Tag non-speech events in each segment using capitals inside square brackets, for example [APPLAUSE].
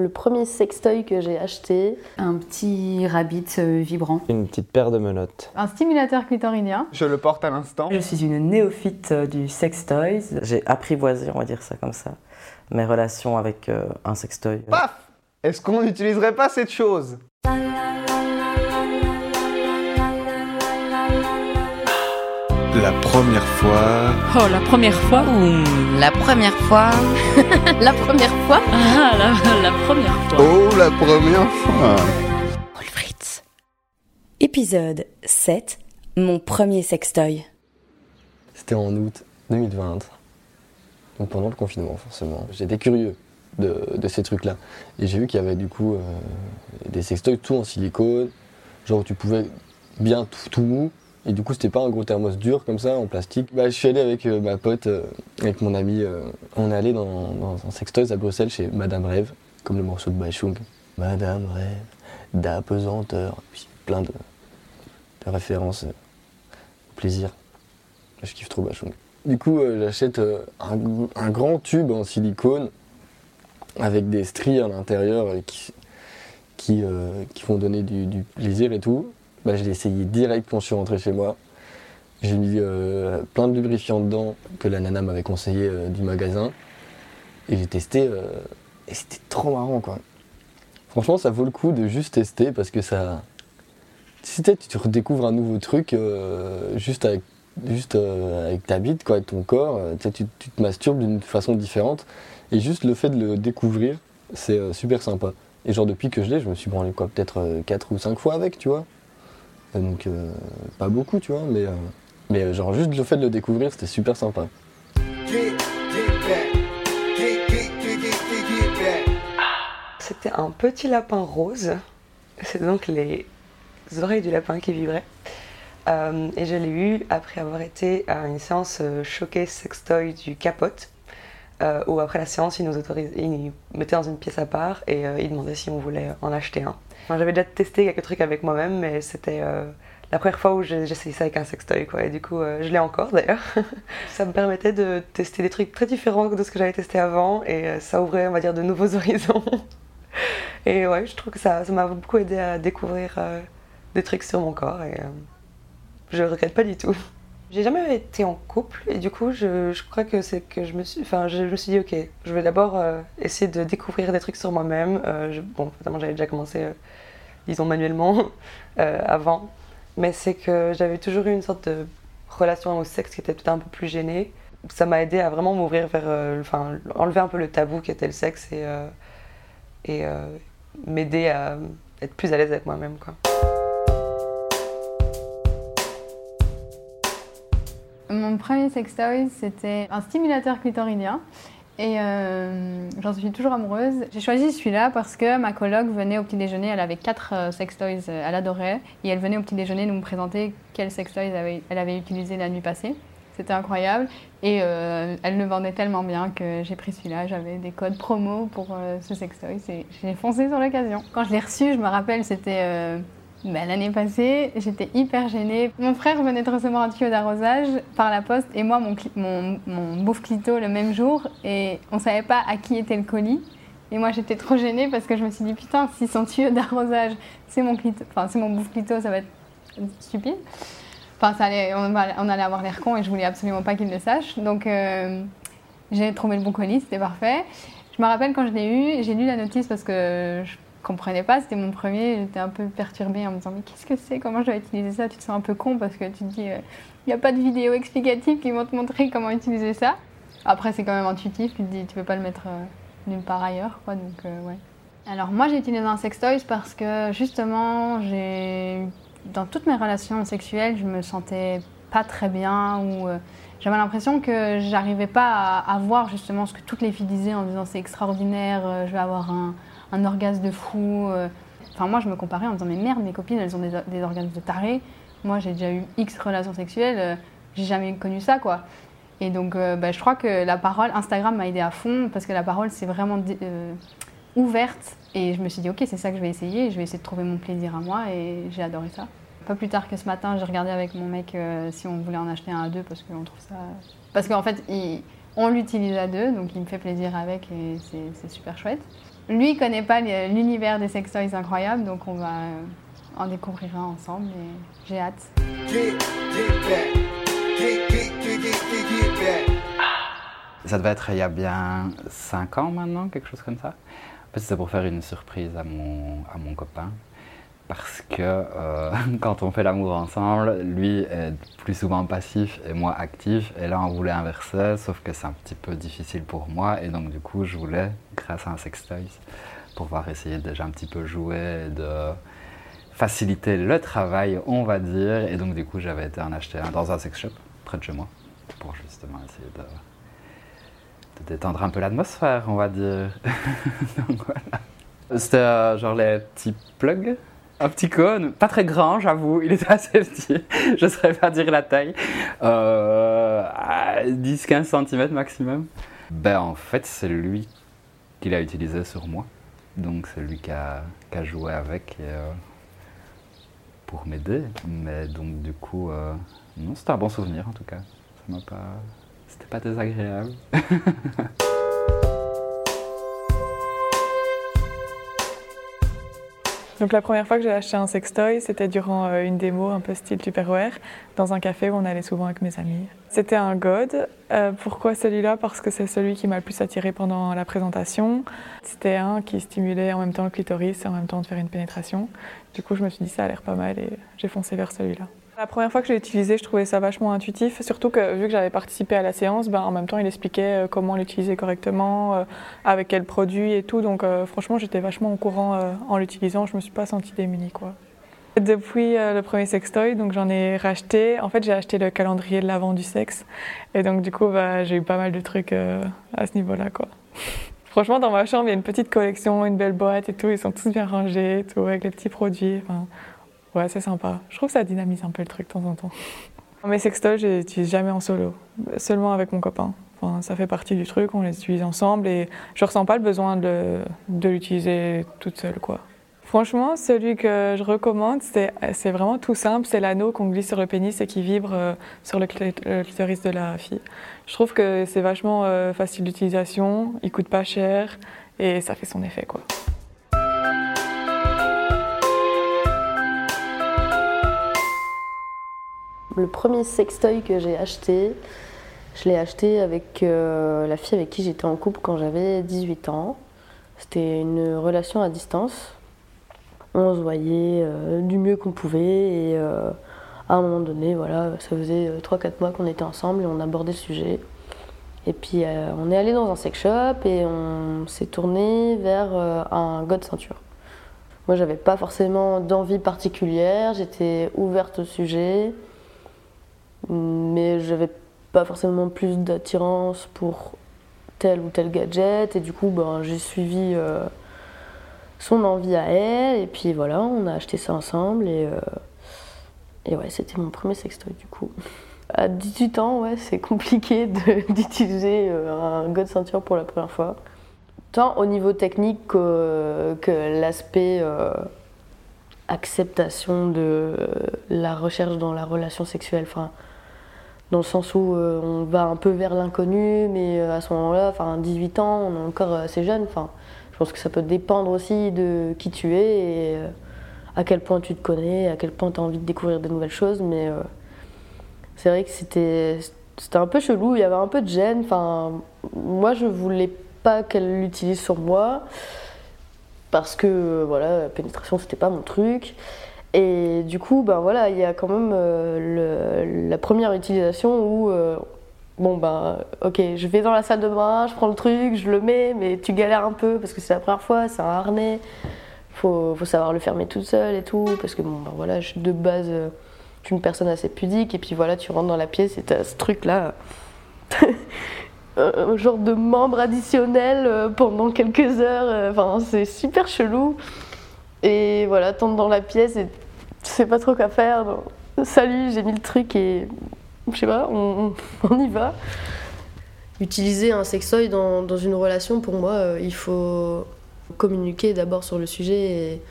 le premier sextoy que j'ai acheté. Un petit rabbit euh, vibrant. Une petite paire de menottes. Un stimulateur clitoridien. Je le porte à l'instant. Je suis une néophyte euh, du sextoys. J'ai apprivoisé, on va dire ça comme ça, mes relations avec euh, un sextoy. Paf Est-ce qu'on n'utiliserait pas cette chose? La première fois. Oh, la première fois La première fois. [LAUGHS] La première fois Ah, la, la première fois. Oh, la première fois. Fritz. Épisode 7 Mon premier sextoy. C'était en août 2020, donc pendant le confinement forcément. J'étais curieux de, de ces trucs-là. Et j'ai vu qu'il y avait du coup euh, des sextoys tout en silicone, genre où tu pouvais bien tout, tout mou. Et du coup, c'était pas un gros thermos dur comme ça, en plastique. Bah, je suis allé avec euh, ma pote, euh, avec mon ami. euh, on est allé dans, un sextoys à Bruxelles chez Madame Rêve, comme le morceau de Bachung. Madame Rêve, d'apesanteur, puis plein de, références au plaisir. Je kiffe trop Bachung. Du coup, j'achète un, grand tube en silicone avec des stries à l'intérieur qui, qui, vont donner du plaisir et tout. Bah, je l'ai essayé direct quand je suis rentré chez moi. J'ai mis euh, plein de lubrifiant dedans que la nana m'avait conseillé euh, du magasin. Et j'ai testé euh, et c'était trop marrant quoi. Franchement, ça vaut le coup de juste tester parce que ça. Si tu redécouvres un nouveau truc juste avec, juste, avec ta bite, quoi, avec ton corps, tu, tu, te masturbes d'une façon différente. Et juste le fait de le découvrir, c'est super sympa. Et genre, depuis que je l'ai, je me suis branlé quoi, peut-être 4 ou 5 fois avec, tu vois. Donc, euh, pas beaucoup, tu vois, mais, euh, mais euh, genre, juste le fait de le découvrir, c'était super sympa. C'était un petit lapin rose. C'est donc les oreilles du lapin qui vibraient. Et je l'ai eu après avoir été à une séance showcase sextoy du Capote. où après la séance, ils nous autorisent, ils nous mettaient dans une pièce à part et euh, ils demandaient si on voulait en acheter un. J'avais déjà testé quelques trucs avec moi-même, mais c'était euh, la première fois où essayé ça avec un sextoy. Quoi. Et du coup, euh, je l'ai encore d'ailleurs. [LAUGHS] ça me permettait de tester des trucs très différents de ce que j'avais testé avant et euh, ça ouvrait, on va dire, de nouveaux [LAUGHS] horizons. et ouais, je trouve que ça m'a beaucoup aidé à découvrir des trucs sur mon corps et je regrette pas du tout. J'ai jamais été en couple et du coup, je, je crois que c'est que je me suis, enfin, je, me suis dit, ok, je vais d'abord euh, essayer de découvrir des trucs sur moi-même. Euh, bon, évidemment, j'avais déjà commencé, euh, disons manuellement, [LAUGHS] euh, avant, mais c'est que j'avais toujours eu une sorte de relation au sexe qui était peut-être un peu plus gênée. Ça m'a aidé à vraiment m'ouvrir vers, enfin, enlever un peu le tabou qui était le sexe et, et m'aider à être plus à l'aise avec moi-même, quoi. Mon premier sextoy, c'était un stimulateur clitoridien. Et euh, j'en suis toujours amoureuse. J'ai choisi celui-là parce que ma coloc venait au petit déjeuner. Elle avait quatre euh, sextoys, euh, elle adorait. Et elle venait au petit déjeuner nous présenter quel sextoy elle elle avait utilisé la nuit passée. C'était incroyable. Et euh, elle le vendait tellement bien que j'ai pris celui-là. J'avais des codes promo pour ce sextoy. J'ai foncé sur l'occasion. Quand je l'ai reçu, je me rappelle, c'était ben, l'année passée. J'étais hyper gênée. Mon frère venait de recevoir un tuyau d'arrosage par la poste et moi, mon, mon, bouffe clito le même jour. Et on savait pas à qui était le colis. Et moi, j'étais trop gênée parce que je me suis dit, putain, si son tuyau [LAUGHS] d'arrosage, c'est mon, clito, mon bouffe clito, ça va être stupide. Enfin, ça allait, on allait avoir l'air con et je voulais absolument pas qu'il le sache. Donc, euh, j'ai trouvé le bon colis, c'était parfait. Je me rappelle quand je l'ai eu, j'ai lu la notice parce que je comprenais pas, c'était mon premier, j'étais un peu perturbée en me disant mais qu'est-ce que c'est, comment je dois utiliser ça? Tu te sens un peu con parce que tu te dis il n'y a pas de vidéo explicative qui vont te montrer comment utiliser ça. Après c'est quand même intuitif, tu te dis tu peux pas le mettre euh, nulle part ailleurs quoi donc euh, ouais. Alors moi j'ai utilisé un sextoys parce que justement j'ai dans toutes mes relations sexuelles je me sentais pas très bien ou euh, j'avais l'impression que j'arrivais pas à, à voir justement ce que toutes les filles disaient en disant c'est extraordinaire, euh, je vais avoir un, un orgasme de fou. euh. Enfin moi je me comparais en disant mais merde mes copines elles ont des, des orgasmes de taré. Moi j'ai déjà eu X relations sexuelles, euh, j'ai jamais connu ça quoi. Et donc euh, bah, je crois que la parole, Instagram m'a aidé à fond parce que la parole c'est vraiment ouverte et je me suis dit ok c'est ça que je vais essayer, je vais essayer de trouver mon plaisir à moi et j'ai adoré ça. Pas plus tard que ce matin, j'ai regardé avec mon mec si on voulait en acheter un à deux parce qu'on trouve ça. Parce qu'en fait, On l'utilise à deux, donc il me fait plaisir avec et c'est super chouette. Lui, il connaît pas l'univers des sextoys incroyables, donc on va en découvrir un ensemble et j'ai hâte. Ça devait être il y a bien 5 ans maintenant, quelque chose comme ça. En fait, c'était pour faire une surprise à mon, à mon copain. Parce que euh, [LAUGHS] quand on fait l'amour ensemble, lui est plus souvent passif et moi actif. Et là, on voulait inverser, sauf que c'est un petit peu difficile pour moi. Et donc, du coup, je voulais, grâce à un sextoy, pouvoir essayer déjà un petit peu jouer et de faciliter le travail, on va dire. Et donc, du coup, j'avais été en acheter un dans un sex shop près de chez moi pour justement essayer de détendre un peu l'atmosphère, on va dire. [LAUGHS] C'était euh, genre les petits plugs? Un petit cône, pas très grand, j'avoue, il était [LAUGHS] assez petit, je ne saurais pas dire la taille, euh, 10-15 cm maximum. Ben en fait, c'est lui qui l'a utilisé sur moi, donc c'est lui qui a, joué avec euh, pour m'aider. Mais donc du coup, euh, non, c'était un bon souvenir en tout cas. Ça m'a pas, c'était pas désagréable. [LAUGHS] Donc la première fois que j'ai acheté un sextoy, c'était durant euh, une démo un peu style Tupperware, dans un café où on allait souvent avec mes amis. C'était un God. Euh, pourquoi celui-là? Parce que c'est celui qui m'a le plus attiré pendant la présentation. C'était un qui stimulait en même temps le clitoris et en même temps de faire une pénétration. Du coup, je me suis dit ça a l'air pas mal et j'ai foncé vers celui-là. La première fois que je l'ai utilisé, je trouvais ça vachement intuitif, surtout que vu que j'avais participé à la séance, ben, en même temps il expliquait euh, comment l'utiliser correctement, euh, avec quel produit et tout. Donc euh, franchement, j'étais vachement au courant en l'utilisant, je me suis pas sentie démunie quoi. Depuis le premier sextoy, donc j'en ai racheté. En fait, j'ai acheté le calendrier de l'avant du sexe, et donc du coup, bah, j'ai eu pas mal de trucs à ce niveau-là. [LAUGHS] Franchement, dans ma chambre, il y a une petite collection, une belle boîte et tout. Ils sont tous bien rangés, avec les petits produits. Ouais, c'est sympa. Je trouve que ça dynamise un peu le truc de temps en temps. Mes sextoys, je les utilise jamais en solo, seulement avec mon copain. Enfin, ça fait partie du truc, on les utilise ensemble et je ressens pas le besoin de, de l'utiliser toute seule, quoi. Franchement, celui que je recommande, c'est vraiment tout simple. C'est l'anneau qu'on glisse sur le pénis et qui vibre euh, sur le clitoris de la fille. Je trouve que c'est vachement euh, facile d'utilisation, il coûte pas cher et ça fait son effet, quoi. Le premier sextoy que j'ai acheté, je l'ai acheté avec euh, la fille avec qui j'étais en couple quand j'avais 18 ans. C'était une relation à distance. On se voyait euh, du mieux qu'on pouvait et euh, à un moment donné, voilà, ça faisait 3-4 mois qu'on était ensemble et on abordait le sujet. Et puis on est allé dans un sex shop et on s'est tourné vers un god ceinture. Moi j'avais pas forcément d'envie particulière, j'étais ouverte au sujet mais j'avais pas forcément plus d'attirance pour tel ou tel gadget et du coup ben, j'ai suivi euh, son envie à elle et puis voilà on a acheté ça ensemble et, euh, et ouais c'était mon premier sextoy du coup. [LAUGHS] À 18 ans ouais c'est compliqué [LAUGHS] d'utiliser euh, un god ceinture pour la première fois. Tant au niveau technique que, l'aspect acceptation de la recherche dans la relation sexuelle. Enfin, dans le sens où euh, on va un peu vers l'inconnu, mais euh, à ce moment-là, enfin 18 ans, on est encore assez jeune. Enfin, je pense que ça peut dépendre aussi de qui tu es et euh, à quel point tu te connais, à quel point tu as envie de découvrir de nouvelles choses. Mais c'est vrai que c'était c'était un peu chelou, il y avait un peu de gêne. Enfin, moi, je voulais pas qu'elle l'utilise sur moi parce que voilà, la pénétration c'était pas mon truc. Et du coup, ben voilà, il y a quand même euh, la première utilisation où, euh, bon ben, ok, je vais dans la salle de bain, je prends le truc, je le mets, mais tu galères un peu parce que c'est la première fois, c'est un harnais, faut, faut savoir le fermer toute seule et tout, parce que bon, ben voilà, je suis de base, euh, une personne assez pudique, et puis voilà, tu rentres dans la pièce et t'as ce truc-là. [LAUGHS] un genre de membre additionnel pendant quelques heures, enfin c'est super chelou. Et voilà, tente dans la pièce et tu sais pas trop quoi faire. salut, j'ai mis le truc et je sais pas, [LAUGHS] on, y va. Utiliser un sextoy dans, dans une relation, pour moi, euh, il faut communiquer d'abord sur le sujet et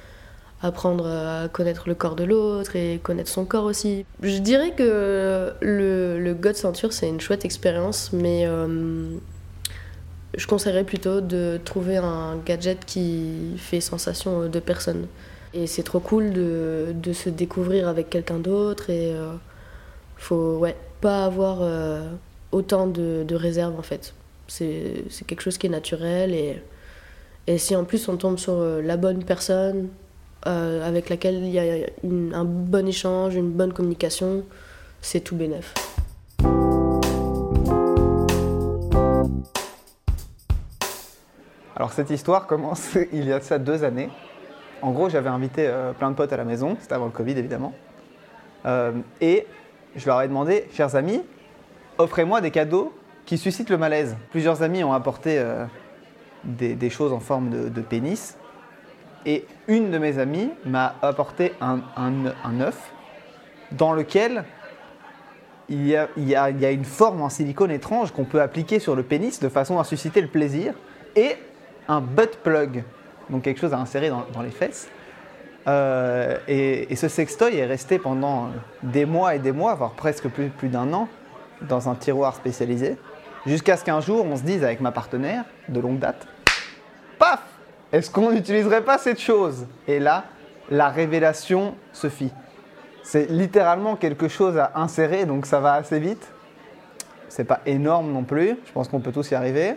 apprendre à connaître le corps de l'autre et connaître son corps aussi. Je dirais que le, le God ceinture, c'est une chouette expérience, mais euh, je conseillerais plutôt de trouver un gadget qui fait sensation aux deux personnes. Et c'est trop cool de, de, se découvrir avec quelqu'un d'autre et euh, faut ouais, pas avoir euh, autant de, de réserve en fait. C'est quelque chose qui est naturel et, et si en plus on tombe sur euh, la bonne personne, euh, avec laquelle il y a un bon échange, une bonne communication, c'est tout bénef. Alors cette histoire commence [LAUGHS] il y a ça deux années. En gros, j'avais invité euh, plein de potes à la maison, c'était avant le Covid évidemment. Euh, et je leur ai demandé, chers amis, offrez-moi des cadeaux qui suscitent le malaise. Plusieurs amis ont apporté euh, des, choses en forme de, pénis. Et une de mes amies m'a apporté un, œuf dans lequel il y, a, il, y a, il y a une forme en silicone étrange qu'on peut appliquer sur le pénis de façon à susciter le plaisir. Et un butt plug, donc quelque chose à insérer dans, les fesses. Euh, et, et, ce sextoy est resté pendant des mois et des mois, voire presque plus, plus d'un an, dans un tiroir spécialisé, jusqu'à ce qu'un jour on se dise avec ma partenaire de longue date, paf, est-ce qu'on n'utiliserait pas cette chose? Et là, la révélation se fit. C'est littéralement quelque chose à insérer, donc ça va assez vite. C'est pas énorme non plus, je pense qu'on peut tous y arriver.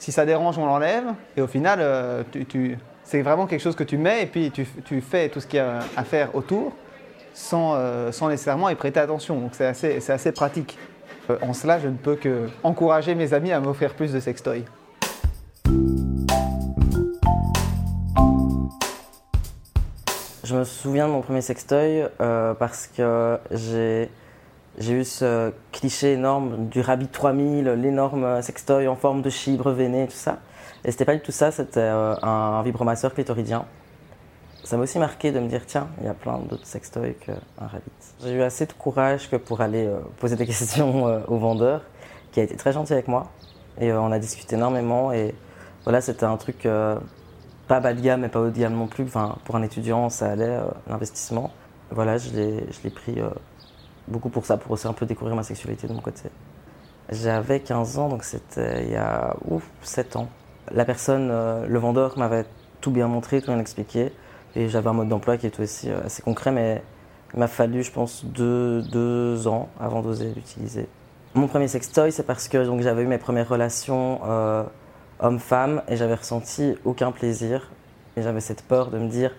Si ça dérange, on l'enlève. Et au final, euh, c'est vraiment quelque chose que tu mets et puis tu, fais tout ce qu'il y a à faire autour sans, euh, sans nécessairement y prêter attention. Donc c'est assez, c'est assez pratique. Euh, en cela, je ne peux que encourager mes amis à m'offrir plus de sextoys. Je me souviens de mon premier sextoy parce que j'ai j'ai eu ce cliché énorme du Rabbit 3000, l'énorme sextoy en forme de chibre veiné, tout ça. Et c'était pas du tout ça, c'était euh, un vibromasseur clitoridien. Ça m'a aussi marqué de me dire, tiens, il y a plein d'autres sextoys qu'un Rabbit. J'ai eu assez de courage que pour aller euh, poser des [LAUGHS] questions euh, au vendeur, qui a été très gentil avec moi. Et on a discuté énormément. Et voilà, c'était un truc pas bas de gamme, mais pas haut de gamme non plus. Enfin, pour un étudiant, ça allait, l'investissement. Voilà, je l'ai pris beaucoup pour ça, pour aussi un peu découvrir ma sexualité de mon côté. J'avais 15 ans, donc c'était il y a ouf, 7 ans. La personne, euh, le vendeur m'avait tout bien montré, tout bien expliqué. Et j'avais un mode d'emploi qui était aussi euh, assez concret, mais il m'a fallu, je pense, deux, deux ans avant d'oser l'utiliser. Mon premier sextoy, c'est parce que j'avais eu mes premières relations euh, homme-femme et j'avais ressenti aucun plaisir. Et j'avais cette peur de me dire,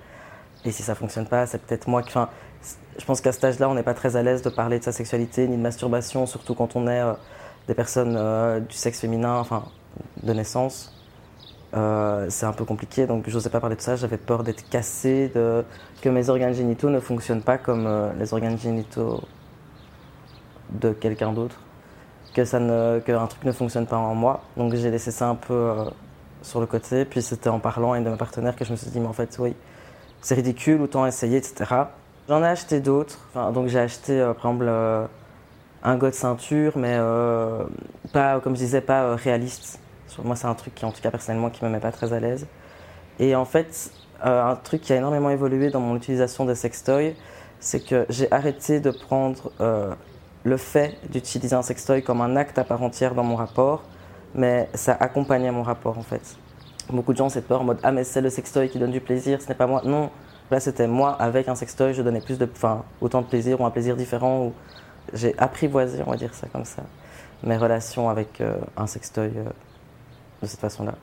et si ça fonctionne pas, c'est peut-être moi qui. Enfin, je pense qu'à cet âge-là, on n'est pas très à l'aise de parler de sa sexualité ni de masturbation, surtout quand on est euh, des personnes euh, du sexe féminin, enfin de naissance. Euh, c'est un peu compliqué, donc je n'osais pas parler de ça. J'avais peur d'être cassée, de que mes organes génitaux ne fonctionnent pas comme les organes génitaux de quelqu'un d'autre, que ça ne, qu'un truc ne fonctionne pas en moi. Donc j'ai laissé ça un peu sur le côté. Puis c'était en parlant à une de mes partenaires que je me suis dit, mais en fait, oui, c'est ridicule, autant essayer, etc. J'en ai acheté d'autres. Donc j'ai acheté, euh, par exemple, euh, un god ceinture, mais euh, pas, comme je disais, pas euh, réaliste. Moi, c'est un truc qui, en tout cas, personnellement, qui me met pas très à l'aise. Et en fait, euh, un truc qui a énormément évolué dans mon utilisation des sextoys, c'est que j'ai arrêté de prendre euh, le fait d'utiliser un sextoy comme un acte à part entière dans mon rapport, mais ça accompagnait mon rapport, en fait. Beaucoup de gens ont cette peur en mode Ah, mais c'est le sextoy qui donne du plaisir, ce n'est pas moi. Non, Là, c'était moi avec un sextoy, je donnais plus de, enfin, autant de plaisir ou un plaisir différent. Ou j'ai apprivoisé, on va dire ça comme ça, mes relations avec euh, un sextoy euh, de cette façon-là.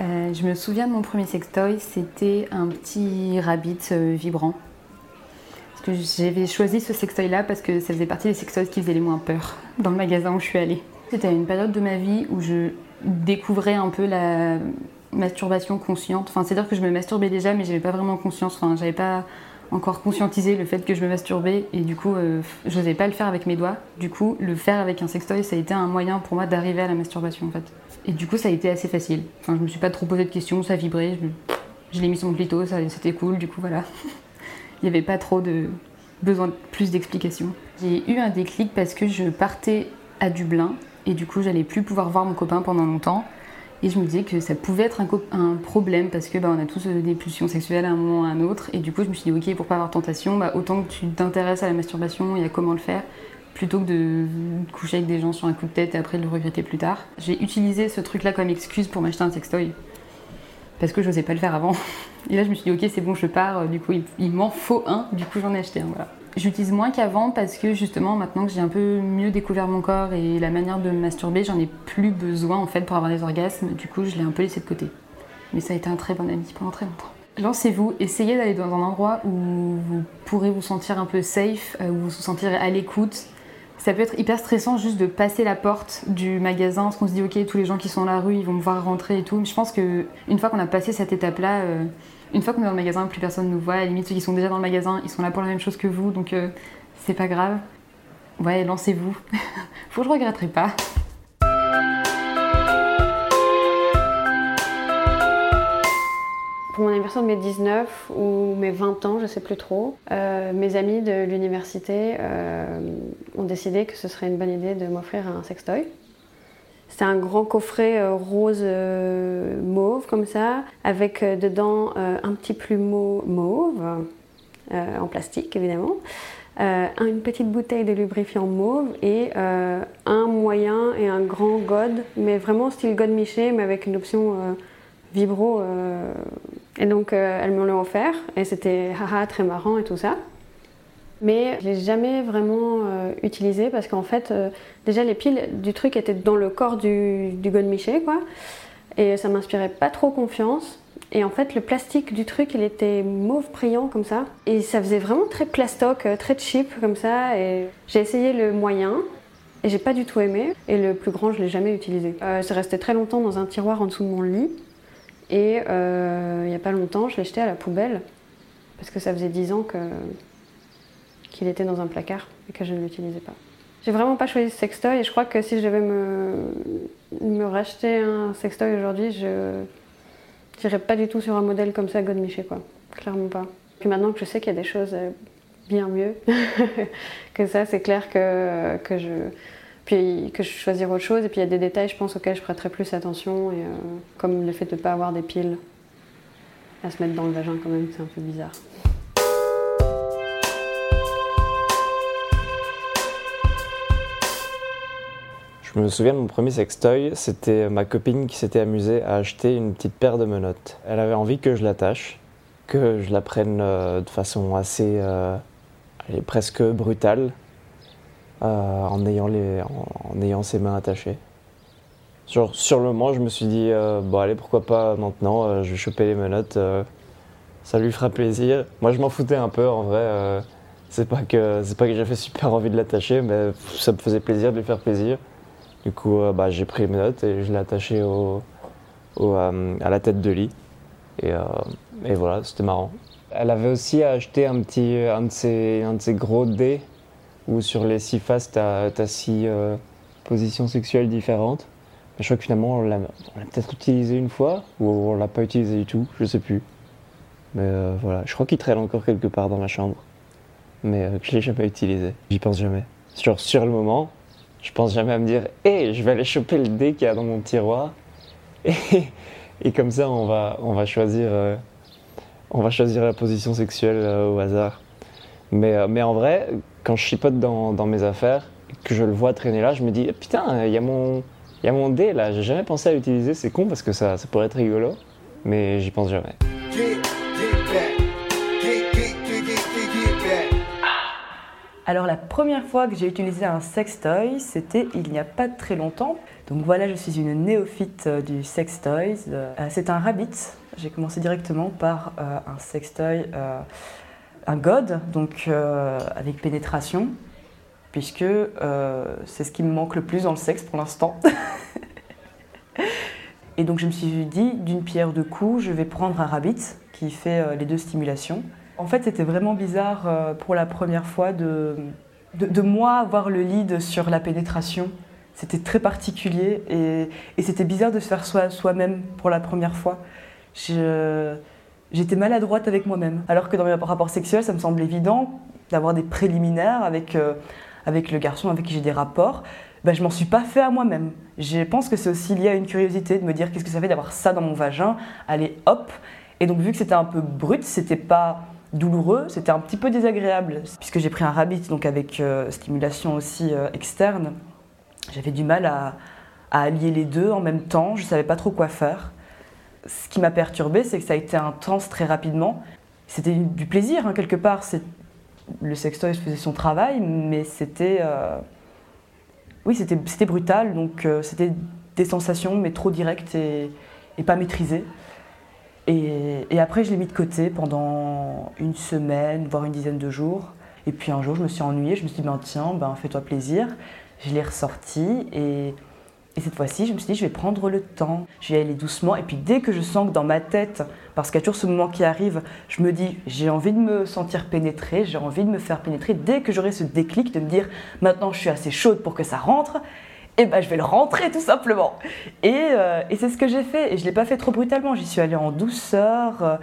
Euh, je me souviens de mon premier sextoy, c'était un petit rabbit vibrant. Parce que j'avais choisi ce sextoy-là parce que ça faisait partie des sextoys qui faisaient les moins peur dans le magasin où je suis allée. C'était une période de ma vie où je découvrais un peu la masturbation consciente. Enfin, c'est-à-dire que je me masturbais déjà, mais j'avais pas vraiment conscience. Enfin, j'avais pas encore conscientisé le fait que je me masturbais et du coup, euh, j'osais pas le faire avec mes doigts. Du coup, le faire avec un sextoy, ça a été un moyen pour moi d'arriver à la masturbation en fait. Et du coup, ça a été assez facile. Enfin, je me suis pas trop posé de questions, ça vibrait, je, je l'ai mis sur mon clito, c'était cool. Du coup, voilà. [LAUGHS] Il y avait pas trop de besoin de plus d'explications. J'ai eu un déclic parce que je partais à Dublin et du coup, j'allais plus pouvoir voir mon copain pendant longtemps. Et je me disais que ça pouvait être un, problème parce que bah, on a tous des pulsions sexuelles à un moment ou à un autre. Et du coup, je me suis dit, ok, pour pas avoir tentation, bah, autant que tu t'intéresses à la masturbation et à comment le faire, plutôt que de coucher avec des gens sur un coup de tête et après de le regretter plus tard. J'ai utilisé ce truc-là comme excuse pour m'acheter un sextoy. Parce que je n'osais pas le faire avant. [LAUGHS] Et là, je me suis dit, ok, c'est bon, je pars. Du coup, il, m'en faut un. Du coup, j'en ai acheté un. Voilà. J'utilise moins qu'avant parce que justement, maintenant que j'ai un peu mieux découvert mon corps et la manière de masturber, j'en ai plus besoin en fait pour avoir des orgasmes. Du coup, je l'ai un peu laissé de côté. Mais ça a été un très bon ami pendant très longtemps. Lancez-vous, essayez d'aller dans un endroit où vous pourrez vous sentir un peu safe, où vous vous sentirez à l'écoute, ça peut être hyper stressant juste de passer la porte du magasin, parce qu'on se dit ok, tous les gens qui sont dans la rue, ils vont me voir rentrer et tout. Mais je pense que une fois qu'on a passé cette étape-là, euh, une fois qu'on est dans le magasin, plus personne ne nous voit. À la limite, ceux qui sont déjà dans le magasin, ils sont là pour la même chose que vous, donc euh, c'est pas grave. Ouais, lancez-vous. [LAUGHS] Faut que je regretterai pas. pour mon anniversaire de mes 19 ou mes 20 ans, je sais plus trop, euh, mes amis de l'université euh, ont décidé que ce serait une bonne idée de m'offrir un sextoy. C'était un grand coffret euh, rose mauve comme ça, avec dedans un petit plumeau mauve, en plastique évidemment, une petite bouteille de lubrifiant mauve et un moyen et un grand god, mais vraiment style god miché, mais avec une option vibro et donc, euh, elles me l'ont offert et c'était haha, très marrant et tout ça. Mais je l'ai jamais vraiment euh, utilisé parce qu'en fait, euh, déjà les piles du truc étaient dans le corps du, du quoi. Et ça m'inspirait pas trop confiance. Et en fait, le plastique du truc, il était mauve brillant comme ça. Et ça faisait vraiment très plastoc, très cheap comme ça. Et j'ai essayé le moyen. Et j'ai pas du tout aimé. Et le plus grand, je l'ai jamais utilisé. c'est resté très longtemps dans un tiroir en dessous de mon lit. Et euh, il n'y a pas longtemps, je l'ai jeté à la poubelle parce que ça faisait 10 ans qu'il était dans un placard et que je ne l'utilisais pas. J'ai vraiment pas choisi ce sextoy et je crois que si je devais me, me racheter un sextoy aujourd'hui, je n'irais pas du tout sur un modèle comme ça, Godmiché, quoi. Clairement pas. Puis maintenant que je sais qu'il y a des choses bien mieux [LAUGHS] que ça, c'est clair que, que je puis que je choisir autre chose. Et puis il y a des détails, je pense, auxquels je prêterai plus attention. Et, euh, comme le fait de ne pas avoir des piles à se mettre dans le vagin, quand même, c'est un peu bizarre. Je me souviens de mon premier sextoy, c'était ma copine qui s'était amusée à acheter une petite paire de menottes. Elle avait envie que je l'attache, que je la prenne euh, de façon assez euh, presque brutale, euh, en, ayant ses mains attachées. Sur, le moment, je me suis dit, bon allez, pourquoi pas maintenant, je vais choper les menottes, ça lui fera plaisir. Moi, je m'en foutais un peu, en vrai. c'est pas que j'avais super envie de l'attacher, mais ça me faisait plaisir de lui faire plaisir. Du coup, bah, j'ai pris les menottes et je l'ai attaché au, à la tête de lit. Et, et voilà, c'était marrant. Elle avait aussi acheté un petit, un de ces, un de ces gros dés où sur les six faces, tu as, six euh, positions sexuelles différentes. Je crois que finalement, on l'a peut-être utilisé une fois, ou on l'a pas utilisé du tout, je sais plus. Mais euh, voilà, je crois qu'il traîne encore quelque part dans la chambre. Mais euh, que je l'ai jamais utilisé. J'y pense jamais. Sur, sur le moment, je pense jamais à me dire Hé, je vais aller choper le dé qu'il y a dans mon tiroir. Et, comme ça, on va, on va, choisir, on va choisir la position sexuelle au hasard. Mais, mais en vrai, quand je chipote dans, dans, mes affaires, que je le vois traîner là, je me dis putain, il y, a mon, y a mon dé là, j'ai jamais pensé à l'utiliser, c'est con parce que ça, ça pourrait être rigolo, mais j'y pense jamais. Alors la première fois que j'ai utilisé un sextoy, c'était il n'y a pas très longtemps. Donc voilà, je suis une néophyte euh, du sextoys. Euh, c'est un rabbit. J'ai commencé directement par euh, un sextoy un god, donc avec pénétration, puisque c'est ce qui me manque le plus dans le sexe pour l'instant. [LAUGHS] Et donc je me suis dit, d'une pierre deux coups, je vais prendre un rabbit qui fait les deux stimulations. En fait, c'était vraiment bizarre pour la première fois de, de, moi avoir le lead sur la pénétration. C'était très particulier et, et c'était bizarre de se faire soi-même pour la première fois. J'étais maladroite avec moi-même. Alors que dans mes rapports sexuels, ça me semble évident d'avoir des préliminaires avec, euh, avec le garçon avec qui j'ai des rapports. ben, je m'en suis pas fait à moi-même. Je pense que c'est aussi lié à une curiosité de me dire qu'est-ce que ça fait d'avoir ça dans mon vagin. Allez, hop. Et donc vu que c'était un peu brut, c'était pas douloureux, c'était un petit peu désagréable puisque j'ai pris un rabbit donc avec euh, stimulation aussi euh, externe. J'avais du mal à, à allier les deux en même temps. Je savais pas trop quoi faire. Ce qui m'a perturbé, c'est que ça a été intense très rapidement. C'était du plaisir hein, quelque part. Le sextoy faisait son travail, mais c'était euh, oui, c'était brutal, donc c'était des sensations, mais trop directes et, pas maîtrisées. Et, après, je l'ai mis de côté pendant une semaine, voire une dizaine de jours. Et puis un jour, je me suis ennuyée, je me suis dit, ben, tiens, ben, fais-toi plaisir. Je l'ai ressorti et et cette fois-ci, je me suis dit, je vais prendre le temps, je vais aller doucement. Et puis dès que je sens que dans ma tête, parce qu'il y a toujours ce moment qui arrive, je me dis, j'ai envie de me sentir pénétrée, j'ai envie de me faire pénétrer. Dès que j'aurai ce déclic de me dire, maintenant je suis assez chaude pour que ça rentre, eh ben je vais le rentrer tout simplement. Et, euh, et c'est ce que j'ai fait. Et je ne l'ai pas fait trop brutalement, j'y suis allée en douceur.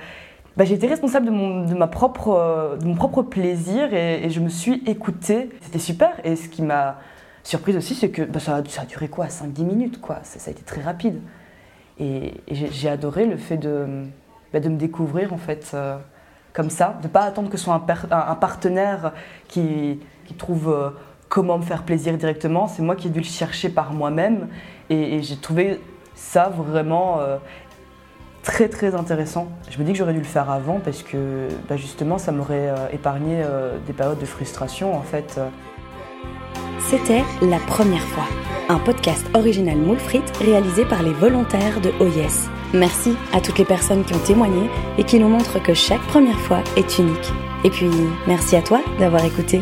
Ben, j'ai été responsable de mon, de ma propre, de mon propre plaisir et, je me suis écoutée. C'était super. Et ce qui m'a Surprise aussi, c'est que bah, ça, a, ça, a duré quoi 5-10 minutes, quoi. Ça, a été très rapide. Et, j'ai adoré le fait de, bah, de me découvrir, en fait, euh, comme ça, de ne pas attendre que ce soit un, partenaire qui, qui trouve euh, comment me faire plaisir directement. C'est moi qui ai dû le chercher par moi-même. Et, j'ai trouvé ça vraiment euh, très très intéressant. Je me dis que j'aurais dû le faire avant parce que bah, justement ça m'aurait épargné des périodes de frustration en fait. C'était La Première fois, un podcast original Moule réalisé par les volontaires de OYES. Merci à toutes les personnes qui ont témoigné et qui nous montrent que chaque première fois est unique. Et puis, merci à toi d'avoir écouté.